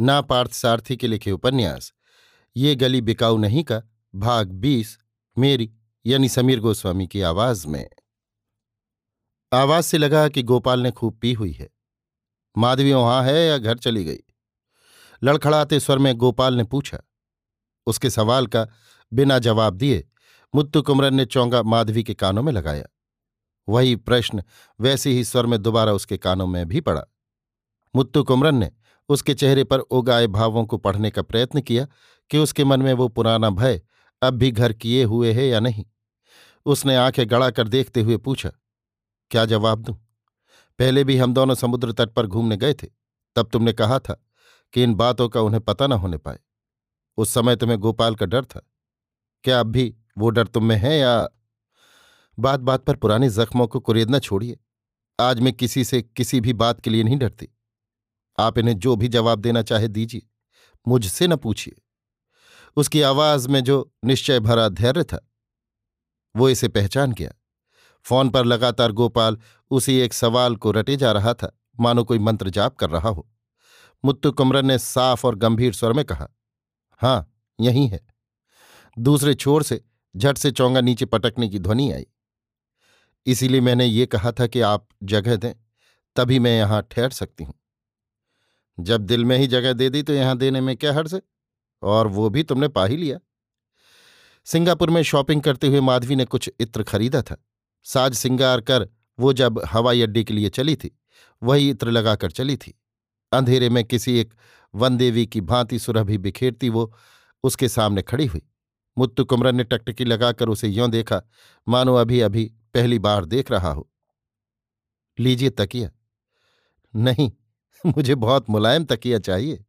ना पार्थ सारथी के लिखे उपन्यास। ये गली बिकाऊ नहीं का, भाग बीस, मेरी, यानी समीर गोस्वामी की आवाज़ में। आवाज़ से लगा कि गोपाल ने खूब पी हुई है। माधवी वहाँ है या घर चली गई? लड़खड़ाते स्वर में गोपाल ने पूछा। उसके सवाल का बिना जवाब दिए मुत्तु कुमरन ने चौंगा माधवी के कानों में लगाया। वही प्रश्न वैसे ही स्वर में दोबारा उसके कानों में भी पड़ा। मुत्तु कुमरन ने उसके चेहरे पर उगाए भावों को पढ़ने का प्रयत्न किया कि उसके मन में वो पुराना भय अब भी घर किए हुए है या नहीं। उसने आँखें गड़ा कर देखते हुए पूछा, क्या जवाब दूँ? पहले भी हम दोनों समुद्र तट पर घूमने गए थे, तब तुमने कहा था कि इन बातों का उन्हें पता न होने पाए। उस समय तुम्हें गोपाल का डर था। क्या अब भी वो डर तुम में है या बात बात पर पुराने जख्मों को कुरेदना छोड़िए। आज मैं किसी से किसी भी बात के लिए नहीं डरती। आप इन्हें जो भी जवाब देना चाहे दीजिए, मुझसे न पूछिए। उसकी आवाज़ में जो निश्चय भरा धैर्य था, वो इसे पहचान गया। फ़ोन पर लगातार गोपाल उसी एक सवाल को रटे जा रहा था, मानो कोई मंत्र जाप कर रहा हो। मुत्तु कुमरन ने साफ़ और गंभीर स्वर में कहा, हाँ, यही है। दूसरे छोर से झट से चौंगा नीचे पटकने की ध्वनि आई। इसीलिए मैंने ये कहा था कि आप जगह दें, तभी मैं यहाँ ठहर सकती हूँ। जब दिल में ही जगह दे दी तो यहाँ देने में क्या हर्ज है? और वो भी तुमने पा ही लिया। सिंगापुर में शॉपिंग करते हुए माधवी ने कुछ इत्र खरीदा था। साज सिंगार कर वो जब हवाई अड्डे के लिए चली थी, वही इत्र लगाकर चली थी। अंधेरे में किसी एक वनदेवी की भांति सुरभि बिखेरती वो उसके सामने खड़ी हुई। मुत्तु कुमरन ने टकटकी लगाकर उसे यों देखा, मानो अभी अभी पहली बार देख रहा हो। लीजिए तकिया। नहीं मुझे बहुत मुलायम तकिया चाहिए।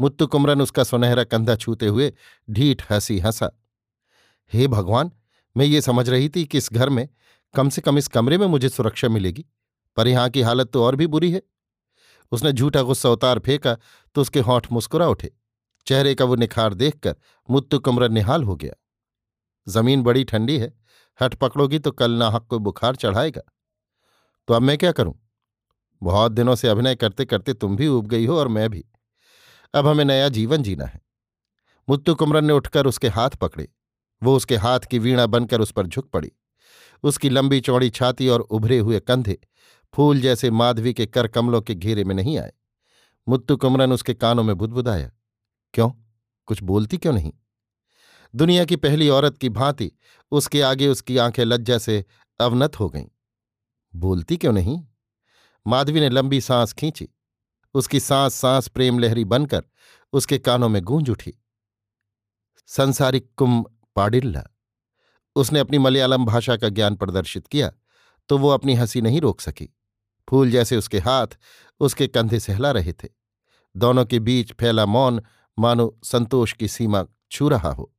मुत्तु कुमरन उसका सुनहरा कंधा छूते हुए ढीठ हँसी हंसा। हे भगवान, मैं ये समझ रही थी कि इस घर में कम से कम इस कमरे में मुझे सुरक्षा मिलेगी, पर यहाँ की हालत तो और भी बुरी है। उसने झूठा गुस्सा उतार फेंका तो उसके होठ मुस्कुरा उठे। चेहरे का वो निखार देखकर मुत्तु कुमरन निहाल हो गया। ज़मीन बड़ी ठंडी है, हट पकड़ोगी तो कल नाहक को बुखार चढ़ाएगा। तो अब मैं क्या करूँ? बहुत दिनों से अभिनय करते करते तुम भी उब गई हो और मैं भी। अब हमें नया जीवन जीना है। मुत्तु कुमरन ने उठकर उसके हाथ पकड़े। वो उसके हाथ की वीणा बनकर उस पर झुक पड़ी। उसकी लंबी चौड़ी छाती और उभरे हुए कंधे फूल जैसे माधवी के कर कमलों के घेरे में नहीं आए। मुत्तु कुमरन उसके कानों में बुदबुदाया, क्यों? कुछ बोलती क्यों नहीं? दुनिया की पहली औरत की भांति उसके आगे उसकी आँखें लज्जा से अवनत हो गईं। बोलती क्यों नहीं? माधवी ने लंबी सांस खींची। उसकी सांस सांस प्रेम लहरी बनकर उसके कानों में गूंज उठी। संसारिक कुम पाडिल्ला। उसने अपनी मलयालम भाषा का ज्ञान प्रदर्शित किया तो वो अपनी हँसी नहीं रोक सकी। फूल जैसे उसके हाथ उसके कंधे सहला रहे थे। दोनों के बीच फैला मौन मानो संतोष की सीमा छू रहा हो।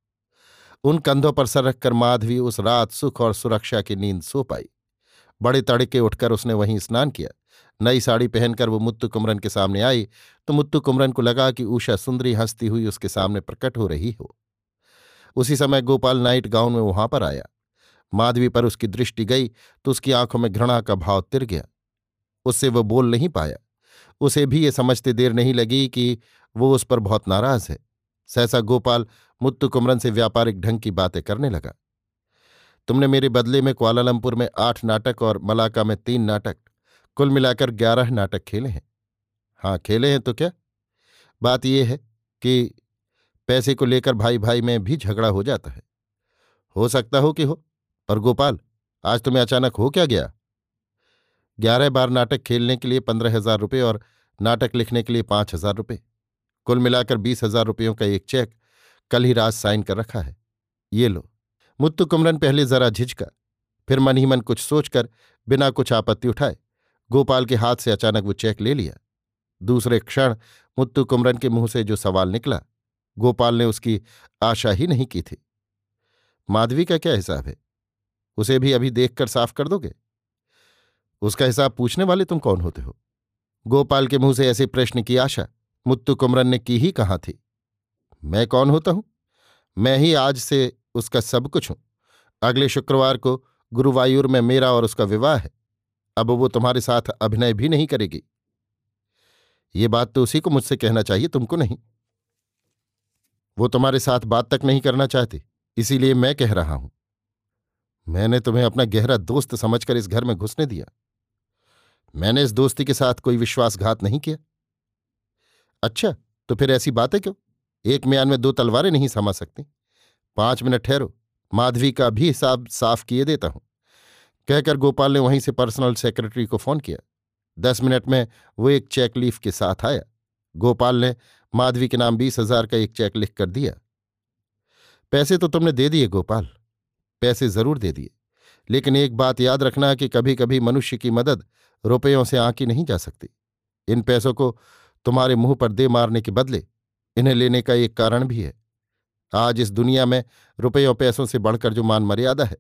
उन कंधों पर सर रखकर माधवी उस रात सुख और सुरक्षा की नींद सो पाई। बड़े तड़के उठकर उसने वहीं स्नान किया। नई साड़ी पहनकर वो मुत्तु कुमरन के सामने आई तो मुत्तु कुमरन को लगा कि उषा सुंदरी हंसती हुई उसके सामने प्रकट हो रही हो। उसी समय गोपाल नाइट गाउन में वहाँ पर आया। माधवी पर उसकी दृष्टि गई तो उसकी आँखों में घृणा का भाव तिर गया। उससे वो बोल नहीं पाया। उसे भी ये समझते देर नहीं लगी कि वो उस पर बहुत नाराज़ है। सहसा गोपाल मुत्तु कुमरन से व्यापारिक ढंग की बातें करने लगा। तुमने मेरे बदले में क्वालालंपुर में आठ नाटक और मलाका में तीन नाटक कुल मिलाकर ग्यारह नाटक खेले हैं। हाँ खेले हैं तो क्या? बात यह है कि पैसे को लेकर भाई भाई में भी झगड़ा हो जाता है। हो सकता हो कि हो, पर गोपाल, आज तुम्हें अचानक हो क्या गया? ग्यारह बार नाटक खेलने के लिए पंद्रह हज़ार रुपये और नाटक लिखने के लिए पाँच हज़ार रुपये। कुल मिलाकर बीस हज़ार रुपयों का एक चेक कल ही रात साइन कर रखा है। ये लो। मुत्तु कुमरन पहले जरा झिझका, फिर मन ही मन कुछ सोचकर बिना कुछ आपत्ति उठाए गोपाल के हाथ से अचानक वो चेक ले लिया। दूसरे क्षण मुत्तु कुमरन के मुँह से जो सवाल निकला, गोपाल ने उसकी आशा ही नहीं की थी। माधवी का क्या हिसाब है? उसे भी अभी देखकर साफ़ कर दोगे? उसका हिसाब पूछने वाले तुम कौन होते हो? गोपाल के मुँह से ऐसे प्रश्न की आशा मुत्तु कुमरन ने की ही कहाँ थी? मैं कौन होता हूँ? मैं ही आज से उसका सब कुछ हूँ। अगले शुक्रवार को गुरुवायूर में मेरा और उसका विवाह है। अब वो तुम्हारे साथ अभिनय भी नहीं करेगी। ये बात तो उसी को मुझसे कहना चाहिए, तुमको नहीं। वो तुम्हारे साथ बात तक नहीं करना चाहती, इसीलिए मैं कह रहा हूँ। मैंने तुम्हें अपना गहरा दोस्त समझकर इस घर में घुसने दिया। मैंने इस दोस्ती के साथ कोई विश्वासघात नहीं किया। अच्छा तो फिर ऐसी बात क्यों? एक म्यान में दो तलवारें नहीं समा सकती। पाँच मिनट ठहरो, माधवी का भी हिसाब साफ़ किए देता हूँ। कहकर गोपाल ने वहीं से पर्सनल सेक्रेटरी को फ़ोन किया। दस मिनट में वो एक चेक लीफ के साथ आया। गोपाल ने, माधवी के नाम बीस हज़ार का एक चेक लिख कर दिया। पैसे तो तुमने दे दिए गोपाल। पैसे ज़रूर दे दिए। लेकिन एक बात याद रखना कि कभी कभी मनुष्य की मदद रुपयों से आंकी नहीं जा सकती। इन पैसों को तुम्हारे मुँह पर दे मारने के बदले इन्हें लेने का एक कारण भी है। आज इस दुनिया में रुपयों पैसों से बढ़कर जो मान मर्यादा है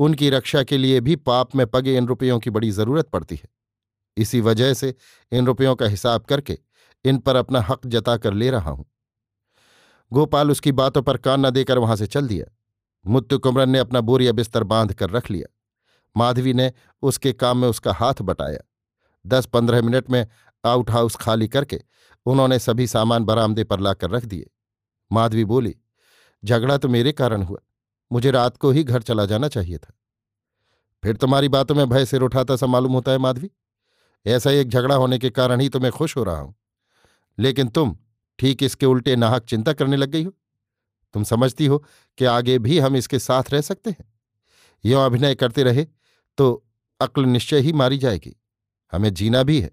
उनकी रक्षा के लिए भी पाप में पगे इन रुपयों की बड़ी ज़रूरत पड़ती है। इसी वजह से इन रुपयों का हिसाब करके इन पर अपना हक जताकर ले रहा हूँ। गोपाल उसकी बातों पर कान न देकर वहाँ से चल दिया। मुत्तु कुमरन ने अपना बोरिया बिस्तर बाँध कर रख लिया। माधवी ने उसके काम में उसका हाथ बटाया। दस पंद्रह मिनट में आउट हाउस खाली करके उन्होंने सभी सामान बरामदे पर लाकर रख दिए। माधवी बोली, झगड़ा तो मेरे कारण हुआ। मुझे रात को ही घर चला जाना चाहिए था। फिर तुम्हारी बातों में भय सिर उठाता सा मालूम होता है माधवी। ऐसा एक झगड़ा होने के कारण ही तो मैं खुश हो रहा हूँ। लेकिन तुम ठीक इसके उल्टे नाहक चिंता करने लग गई हो। तुम समझती हो कि आगे भी हम इसके साथ रह सकते हैं। यों अभिनय करते रहे तो अक्ल निश्चय ही मारी जाएगी। हमें जीना भी है।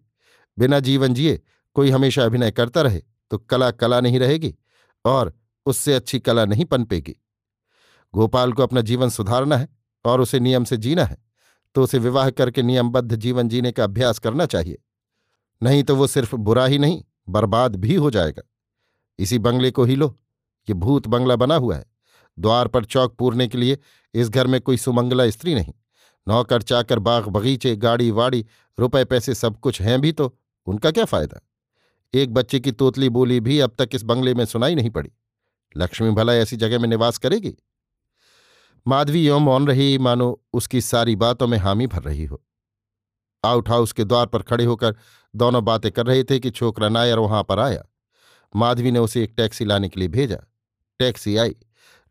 बिना जीवन जिए कोई हमेशा अभिनय करता रहे तो कला कला नहीं रहेगी और उससे अच्छी कला नहीं पनपेगी। गोपाल को अपना जीवन सुधारना है और उसे नियम से जीना है तो उसे विवाह करके नियमबद्ध जीवन जीने का अभ्यास करना चाहिए। नहीं तो वो सिर्फ़ बुरा ही नहीं, बर्बाद भी हो जाएगा। इसी बंगले को ही लो, ये भूत बंगला बना हुआ है। द्वार पर चौक पूरने के लिए इस घर में कोई सुमंगला स्त्री नहीं। नौकर, चाकर, बाग बगीचे, गाड़ी, वाड़ी, रुपए, पैसे सब कुछ हैं भी तो उनका क्या फ़ायदा? एक बच्चे की तोतली बोली भी अब तक इस बंगले में सुनाई नहीं पड़ी। लक्ष्मी भला ऐसी जगह में निवास करेगी? माधवी यों मौन रही, मानो उसकी सारी बातों में हामी भर रही हो। आउट हाउस के द्वार पर खड़े होकर दोनों बातें कर रहे थे कि छोकरा नायर वहाँ पर आया। माधवी ने उसे एक टैक्सी लाने के लिए भेजा। टैक्सी आई।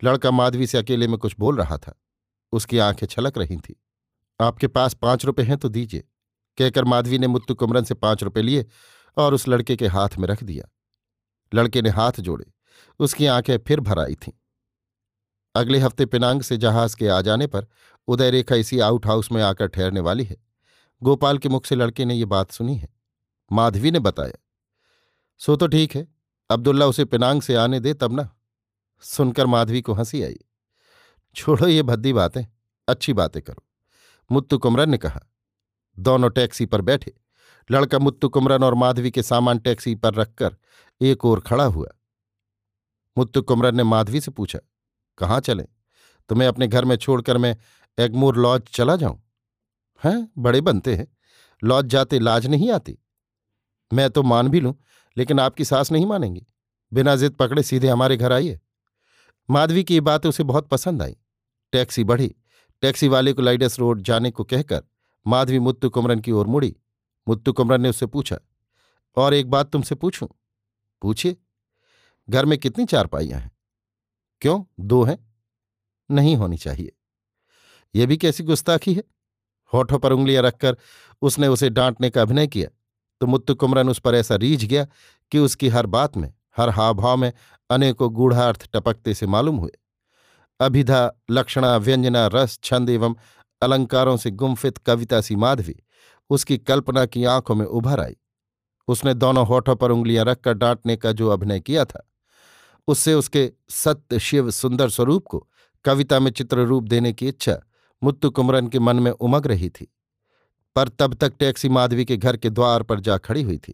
लड़का माधवी से अकेले में कुछ बोल रहा था। उसकी आँखें छलक रही थीं। आपके पास पाँच रुपए हैं तो दीजिए। कहकर माधवी ने मुत्तु कुमरन से पाँच रुपए लिए और उस लड़के के हाथ में रख दिया। लड़के ने हाथ जोड़े। उसकी आँखें फिर भर आई थीं। अगले हफ़्ते पिनांग से जहाज़ के आ जाने पर उदय रेखा इसी आउट हाउस में आकर ठहरने वाली है। गोपाल के मुख से लड़के ने ये बात सुनी है। माधवी ने बताया। सो तो ठीक है, अब्दुल्ला उसे पिनांग से आने दे तब ना। सुनकर माधवी को हँसी आई। छोड़ो ये भद्दी बातें, अच्छी बातें करो। मुत्तु कुमरन ने कहा, दोनों टैक्सी पर बैठे। लड़का मुत्तु कुमरन और माधवी के सामान टैक्सी पर रखकर एक ओर खड़ा हुआ। मुत्तु कुमरन ने माधवी से पूछा कहाँ चले? तुम्हें अपने घर में छोड़कर मैं एगमोर लॉज चला जाऊँ? हैं, बड़े बनते हैं। लॉज जाते लाज नहीं आती। मैं तो मान भी लूँ, लेकिन आपकी सास नहीं मानेंगी। बिना जिद पकड़े सीधे हमारे घर आइए। माधवी की ये बात उसे बहुत पसंद आई। टैक्सी बढ़ी। टैक्सी वाले को लाइडस रोड जाने को कहकर माधवी मुत्तु कुमरन की ओर मुड़ी। मुत्तु कुमरन ने उससे पूछा, और एक बात तुमसे पूछूँ? पूछिए। घर में कितनी चारपाइयाँ हैं? क्यों? दो हैं। नहीं होनी चाहिए। यह भी कैसी गुस्ताखी है? होठों पर उंगलियाँ रखकर उसने उसे डांटने का अभिनय किया तो मुत्तु कुमरन उस पर ऐसा रीझ गया कि उसकी हर बात में, हर हाव भाव में अनेकों गूढ़ार्थ टपकते से मालूम हुए। अभिधा, लक्षणा, व्यंजना, रस, छंद एवं अलंकारों से गुम्फित कविता सी माधवी उसकी कल्पना की आँखों में उभर आई। उसने दोनों होठों पर उंगलियाँ रखकर डांटने का जो अभिनय किया था उससे उसके सत्य शिव सुंदर स्वरूप को कविता में चित्र रूप देने की इच्छा मुत्तु कुमरन के मन में उमग रही थी। पर तब तक टैक्सी माधवी के घर के द्वार पर जा खड़ी हुई थी।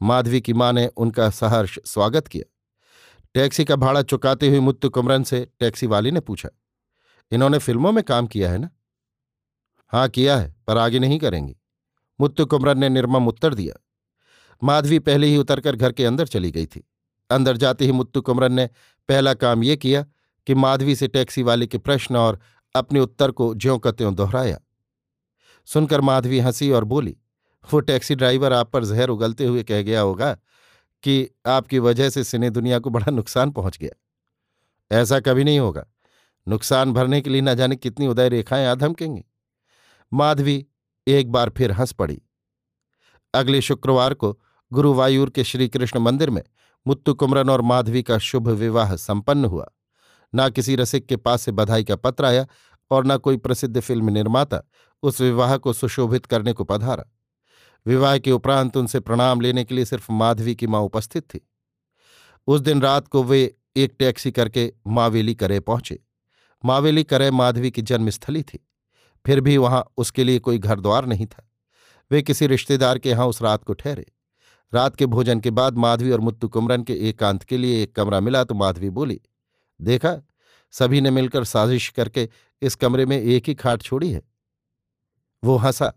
माधवी की माँ ने उनका सहर्ष स्वागत किया। टैक्सी का भाड़ा चुकाते हुए मुत्तु कुमरन से टैक्सी वाली ने पूछा, इन्होंने फ़िल्मों में काम किया है ना? हाँ किया है, पर आगे नहीं करेंगी। मुत्तु कुमरन ने निर्मम उत्तर दिया। माधवी पहले ही उतरकर घर के अंदर चली गई थी। अंदर जाते ही मुत्तु कुमरन ने पहला काम ये किया कि माधवी से टैक्सी वाले के प्रश्न और अपने उत्तर को ज्यों का त्यों दोहराया। सुनकर माधवी हँसी और बोली, वो टैक्सी ड्राइवर आप पर जहर उगलते हुए कह गया होगा कि आपकी वजह से सिने दुनिया को बड़ा नुकसान पहुँच गया। ऐसा कभी नहीं होगा। नुकसान भरने के लिए न जाने कितनी उदय रेखाएँ आ धमकेंगी। माधवी एक बार फिर हंस पड़ी। अगले शुक्रवार को गुरुवायूर के श्रीकृष्ण मंदिर में मुत्तु कुमरन और माधवी का शुभ विवाह संपन्न हुआ। न किसी रसिक के पास से बधाई का पत्र आया और न कोई प्रसिद्ध फ़िल्म निर्माता उस विवाह को सुशोभित करने को पधारा। विवाह के उपरांत उनसे प्रणाम लेने के लिए सिर्फ़ माधवी की माँ उपस्थित थी। उस दिन रात को वे एक टैक्सी करके मावेली करे पहुँचे। मावेली करे माधवी की जन्मस्थली थी। फिर भी वहाँ उसके लिए कोई घर द्वार नहीं था। वे किसी रिश्तेदार के यहाँ उस रात को ठहरे। रात के भोजन के बाद माधवी और मुत्तु कुमरन के एकांत के लिए एक कमरा मिला तो माधवी बोली, देखा, सभी ने मिलकर साजिश करके इस कमरे में एक ही खाट छोड़ी है। वो हंसा।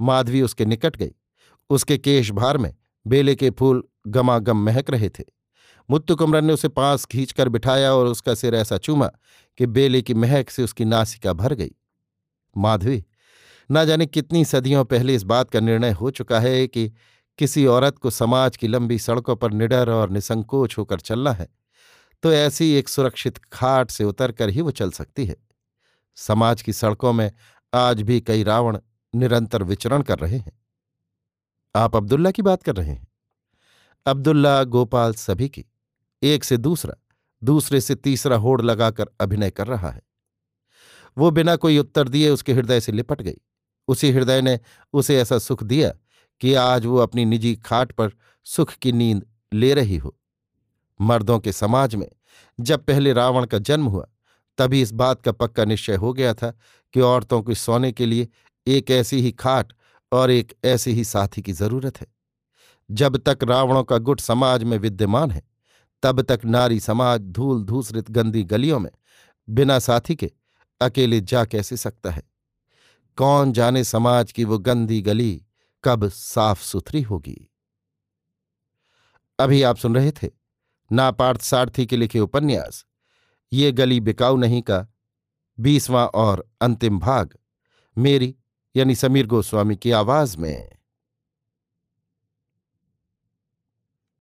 माधवी उसके निकट गई। उसके केश भार में बेले के फूल गमागम महक रहे थे। मुत्तु कुमरन ने उसे पास खींचकर बिठाया और उसका सिर ऐसा चूमा कि बेले की महक से उसकी नासिका भर गई। माधवी, ना जाने कितनी सदियों पहले इस बात का निर्णय हो चुका है कि किसी औरत को समाज की लंबी सड़कों पर निडर और निसंकोच होकर चलना है तो ऐसी एक सुरक्षित खाट से उतरकर ही वो चल सकती है। समाज की सड़कों में आज भी कई रावण निरंतर विचरण कर रहे हैं। आप अब्दुल्ला की बात कर रहे हैं? अब्दुल्ला, गोपाल सभी की, एक से दूसरा, दूसरे से तीसरा होड़ लगाकर अभिनय कर रहा है। वो बिना कोई उत्तर दिए उसके हृदय से लिपट गई। उसी हृदय ने उसे ऐसा सुख दिया कि आज वो अपनी निजी खाट पर सुख की नींद ले रही हो। मर्दों के समाज में जब पहले रावण का जन्म हुआ, तभी इस बात का पक्का निश्चय हो गया था कि औरतों को सोने के लिए एक ऐसी ही खाट और एक ऐसे ही साथी की ज़रूरत है। जब तक रावणों का गुट समाज में विद्यमान है, तब तक नारी समाज धूल धूसरित गंदी गलियों में बिना साथी के अकेले जा कैसे सकता है? कौन जाने समाज की वो गंदी गली कब साफ़ सुथरी होगी? अभी आप सुन रहे थे नापार्थ सारथी के लिखे उपन्यास, ये गली बिकाऊ नहीं का बीसवां और अंतिम भाग, मेरी यानी समीर गोस्वामी की आवाज़ में।